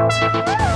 Música